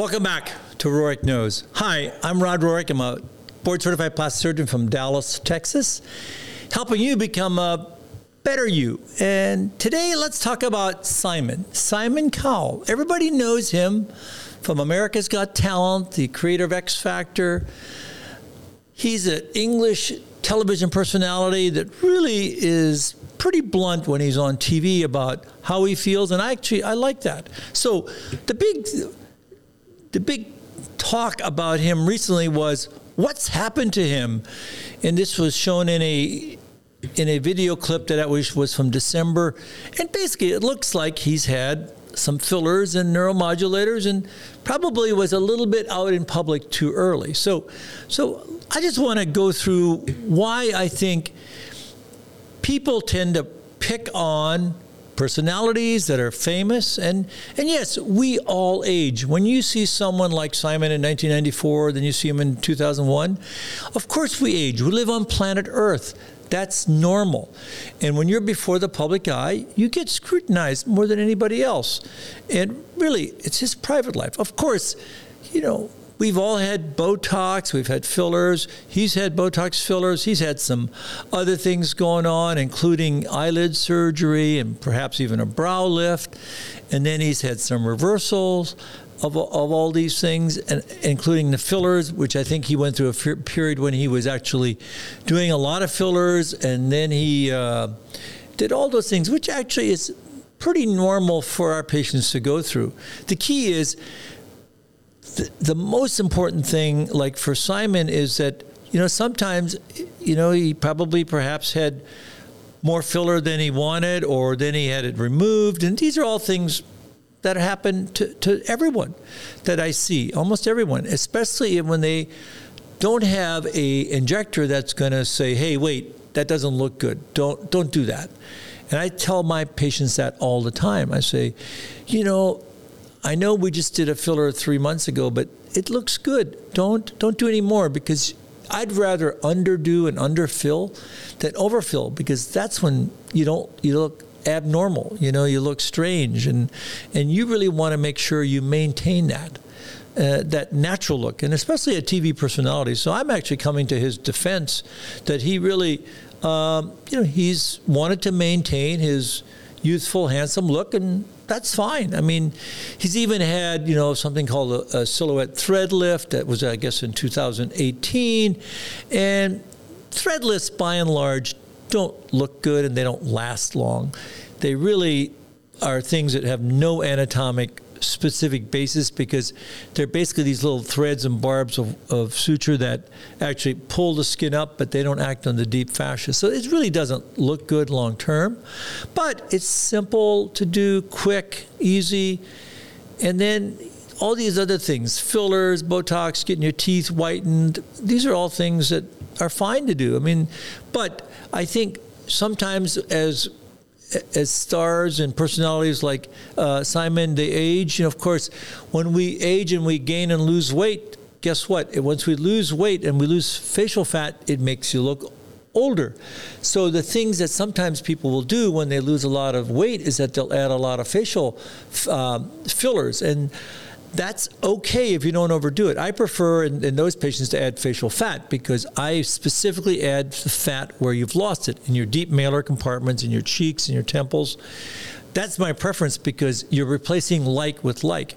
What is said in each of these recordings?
Welcome back to Rohrich Knose. Hi, I'm Rod Rohrich. I'm a board certified plastic surgeon from Dallas, Texas, helping you become a better you. And today, let's talk about Simon. Simon Cowell. Everybody knows him from America's Got Talent, the creator of X Factor. He's an English television personality that really is pretty blunt when he's on TV about how he feels, and I actually I like that. So the big the big talk about him recently was what's happened to him, and this was shown in a in a video clip that I wish was from December, and basically it looks like he's had some fillers and neuromodulators and probably was a little bit out in public too early. So so I just want to go through why I think people tend to pick on personalities that are famous. And and yes we all age. When you see someone like simon in 1994 then you see him in 2001 of course we age. We live on planet earth. That's normal. And when you're before the public eye you get scrutinized more than anybody else. And really it's his private life. Of course you know We've all had Botox, we've had fillers. He's had Botox fillers. He's had some other things going on, including eyelid surgery and perhaps even a brow lift. And then he's had some reversals of, of all these things, and including the fillers, which I think he went through a period when he was actually doing a lot of fillers, and then he uh, did all those things, which actually is pretty normal for our patients to go through. The key is the, the most important thing, like for Simon, is that you know sometimes you know he probably perhaps had more filler than he wanted, or then he had it removed, and these are all things that happen to, to everyone that I see, almost everyone, especially when they don't have a injector that's going to say, "Hey, wait, that doesn't look good. Don't don't do that." And I tell my patients that all the time. I say, you know, I know we just did a filler three months ago, but it looks good. Don't don't do any more because I'd rather underdo and underfill than overfill because that's when you don't you look abnormal. You know, you look strange, and and you really want to make sure you maintain that. Uh, that natural look, and especially a TV personality. So I'm actually coming to his defense that he really, um, you know, he's wanted to maintain his youthful, handsome look, and that's fine. I mean, he's even had you know something called a, a silhouette thread lift that was I guess in 2018, and thread lifts by and large don't look good and they don't last long. They really are things that have no anatomic specific basis because they're basically these little threads and barbs of, of suture that actually pull the skin up, but they don't act on the deep fascia. So it really doesn't look good long term. But it's simple to do, quick, easy. And then all these other things fillers, Botox, getting your teeth whitened these are all things that are fine to do. I mean, but I think sometimes as as stars and personalities like uh, Simon, they age. And of course, when we age and we gain and lose weight, guess what? Once we lose weight and we lose facial fat, it makes you look older. So the things that sometimes people will do when they lose a lot of weight is that they'll add a lot of facial uh, fillers and that's okay if you don't overdo it. I prefer in, in, those patients to add facial fat because I specifically add the fat where you've lost it in your deep malar compartments, in your cheeks, in your temples. That's my preference because you're replacing like with like.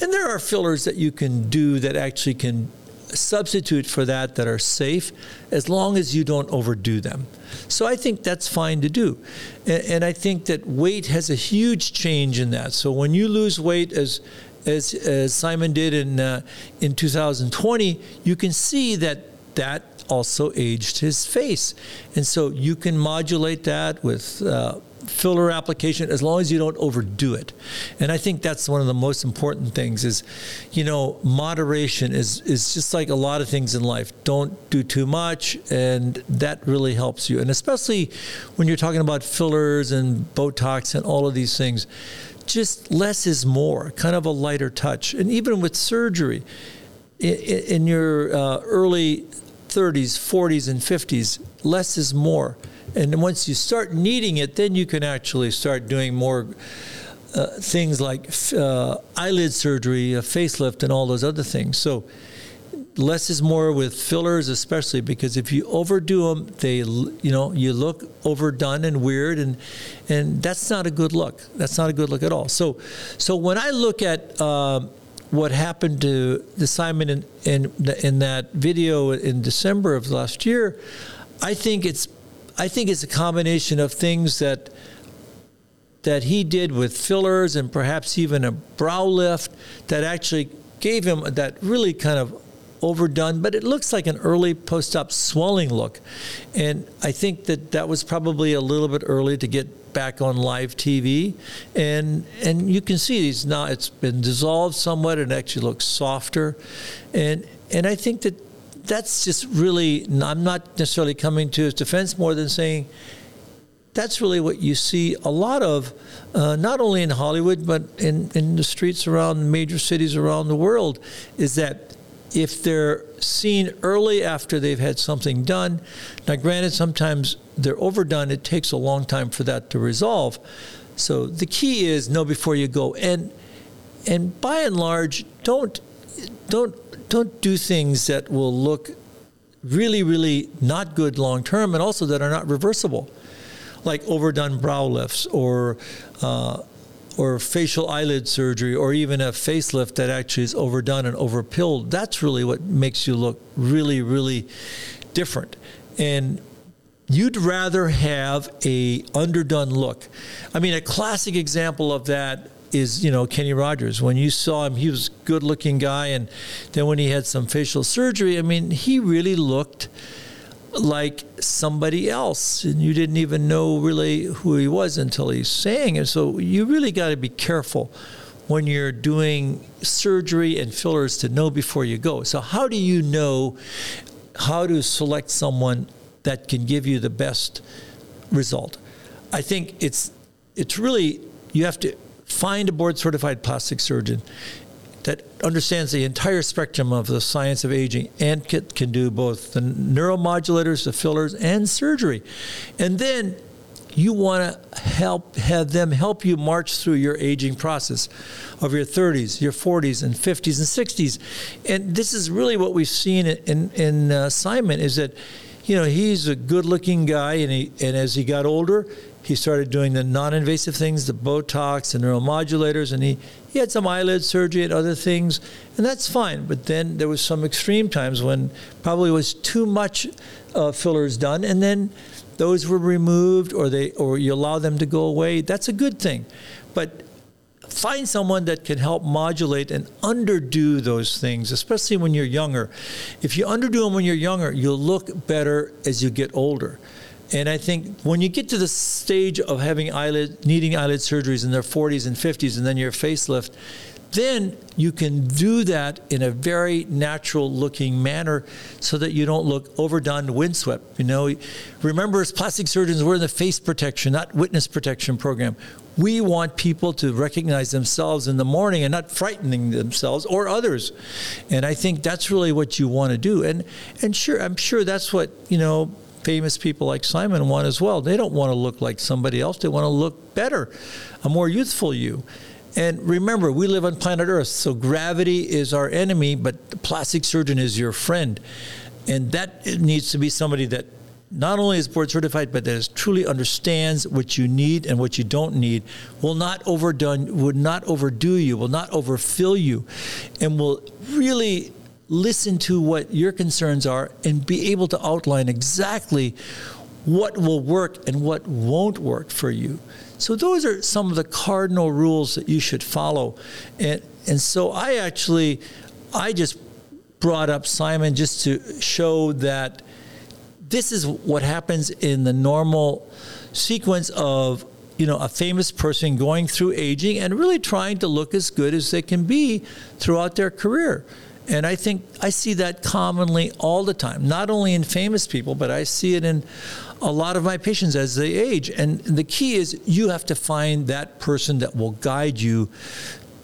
And there are fillers that you can do that actually can substitute for that that are safe as long as you don't overdo them. So I think that's fine to do. And, and I think that weight has a huge change in that. So when you lose weight as as, as Simon did in, uh, in 2020, you can see that that also aged his face. And so you can modulate that with uh, filler application as long as you don't overdo it. And I think that's one of the most important things is, you know, moderation is, is just like a lot of things in life. Don't do too much, and that really helps you. And especially when you're talking about fillers and Botox and all of these things, just less is more, kind of a lighter touch. And even with surgery, in, in your uh, early 30s, 40s, and 50s, less is more. And once you start needing it, then you can actually start doing more uh, things like uh, eyelid surgery, a facelift, and all those other things. So less is more with fillers, especially because if you overdo them, they you know you look overdone and weird, and and that's not a good look. That's not a good look at all. So so when I look at uh, what happened to the Simon in, in in that video in December of last year, I think it's I think it's a combination of things that that he did with fillers and perhaps even a brow lift that actually gave him that really kind of overdone, but it looks like an early post-op swelling look. And I think that that was probably a little bit early to get back on live TV. And and you can see he's now it's been dissolved somewhat and actually looks softer. And and I think that that's just really I'm not necessarily coming to his defense more than saying that's really what you see a lot of, uh, not only in Hollywood, but in, in the streets around major cities around the world, is that if they're seen early after they've had something done, now granted, sometimes they're overdone, it takes a long time for that to resolve. So the key is know before you go. And, and by and large, don't, don't, don't do things that will look really, really not good long term and also that are not reversible like overdone brow lifts or uh, or facial eyelid surgery or even a facelift that actually is overdone and overpilled. That's really what makes you look really, really different. And you'd rather have a underdone look. I mean, a classic example of that is you know Kenny Rogers. When you saw him, he was a good-looking guy, and then when he had some facial surgery, I mean, he really looked like somebody else, and you didn't even know really who he was until he's saying it. So you really got to be careful when you're doing surgery and fillers to know before you go. So how do you know how to select someone that can give you the best result? I think it's it's really you have to find a board certified plastic surgeon that understands the entire spectrum of the science of aging and can, can do both the neuromodulators, the fillers, and surgery. And then you want to help have them help you march through your aging process of your 30s, your 40s, and 50s and 60s. And this is really what we've seen in, in, uh, Simon is that, you know, he's a good-looking guy, and he and as he got older, he started doing the non-invasive things, the Botox, the neuromodulators, and he, he had some eyelid surgery and other things, and that's fine. But then there was some extreme times when probably was too much uh, fillers done, and then those were removed, or they or you allow them to go away. That's a good thing, but find someone that can help modulate and underdo those things, especially when you're younger. If you underdo them when you're younger, you'll look better as you get older. And I think when you get to the stage of having eyelid, needing eyelid surgeries in their 40s and 50s, and then your facelift, then you can do that in a very natural looking manner so that you don't look overdone windswept you know? Remember as plastic surgeons we're in the face protection not witness protection program. We want people to recognize themselves in the morning and not frightening themselves or others. And i think that's really what you want to do. And and sure i'm sure that's what you know famous people like Simon want as well. They don't want to look like somebody else. They want to look better, a more youthful you. And remember, we live on planet Earth, so gravity is our enemy, but the plastic surgeon is your friend. And that needs to be somebody that not only is board certified, but that is truly understands what you need and what you don't need, will not overdone, would not overdo you, will not overfill you, and will really listen to what your concerns are and be able to outline exactly what will work and what won't work for you. So those are some of the cardinal rules that you should follow. And and so I actually I just brought up Simon just to show that this is what happens in the normal sequence of you know a famous person going through aging and really trying to look as good as they can be throughout their career and I think I see that commonly all the time, not only in famous people, but I see it in a lot of my patients as they age. And the key is you have to find that person that will guide you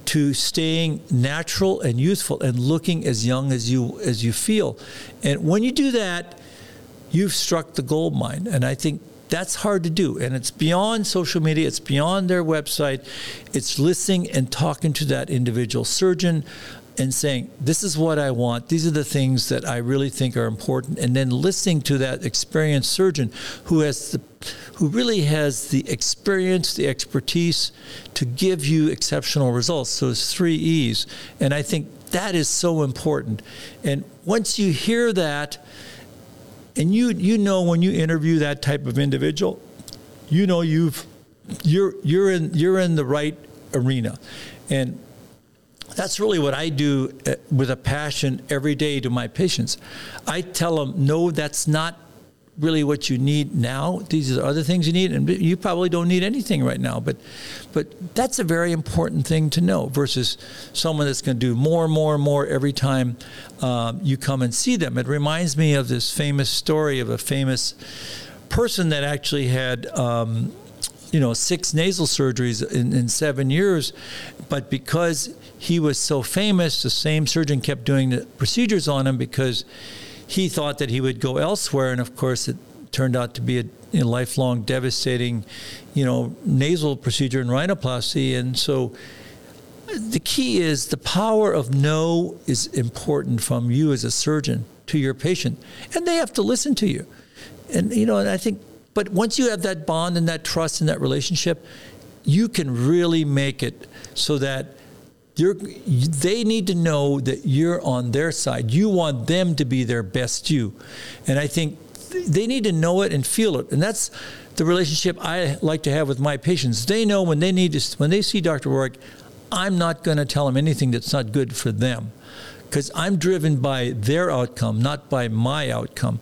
to staying natural and youthful and looking as young as you as you feel. And when you do that, you've struck the gold mine. And I think that's hard to do. And it's beyond social media, it's beyond their website. It's listening and talking to that individual surgeon and saying, This is what I want. These are the things that I really think are important. And then listening to that experienced surgeon who has the who really has the experience, the expertise to give you exceptional results. Those three E's. And I think that is so important. And once you hear that, and you you know when you interview that type of individual, you know you've you're you're in you're in the right arena, and that's really what I do uh, with a passion every day to my patients. I tell them, no, that's not really what you need now. These are other things you need, and you probably don't need anything right now. But, but that's a very important thing to know versus someone that's going to do more and more and more every time um, you come and see them. It reminds me of this famous story of a famous person that actually had. Um, you know, six nasal surgeries in, in seven years, but because he was so famous, the same surgeon kept doing the procedures on him because he thought that he would go elsewhere, and of course, it turned out to be a you know, lifelong, devastating, you know, nasal procedure and rhinoplasty. And so, the key is the power of no is important from you as a surgeon to your patient, and they have to listen to you. And you know, and I think, but once you have that bond and that trust and that relationship, you can really make it so that you're, they need to know that you're on their side. You want them to be their best you. And I think they need to know it and feel it. And that's the relationship I like to have with my patients. They know when they need to, when they see Dr. Rohrich, I'm not going to tell them anything that's not good for them because I'm driven by their outcome, not by my outcome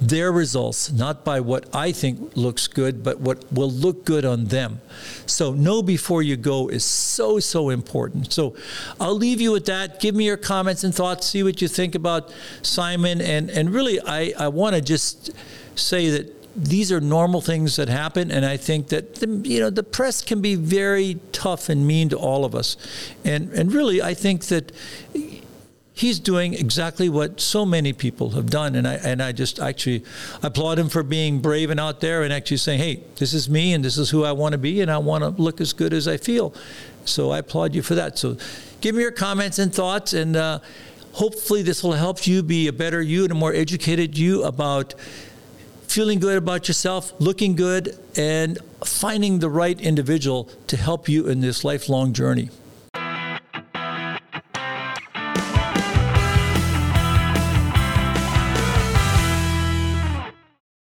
their results, not by what I think looks good, but what will look good on them. So, know before you go is so, so important. So, I'll leave you with that. Give me your comments and thoughts, see what you think about Simon. And, and really, I, I want to just say that these are normal things that happen, and I think that the, you know the press can be very tough and mean to all of us, and and really I think that he's doing exactly what so many people have done. And I, and I just actually applaud him for being brave and out there and actually saying, hey, this is me and this is who I want to be and I want to look as good as I feel. So I applaud you for that. So give me your comments and thoughts and uh, hopefully this will help you be a better you and a more educated you about feeling good about yourself, looking good, and finding the right individual to help you in this lifelong journey.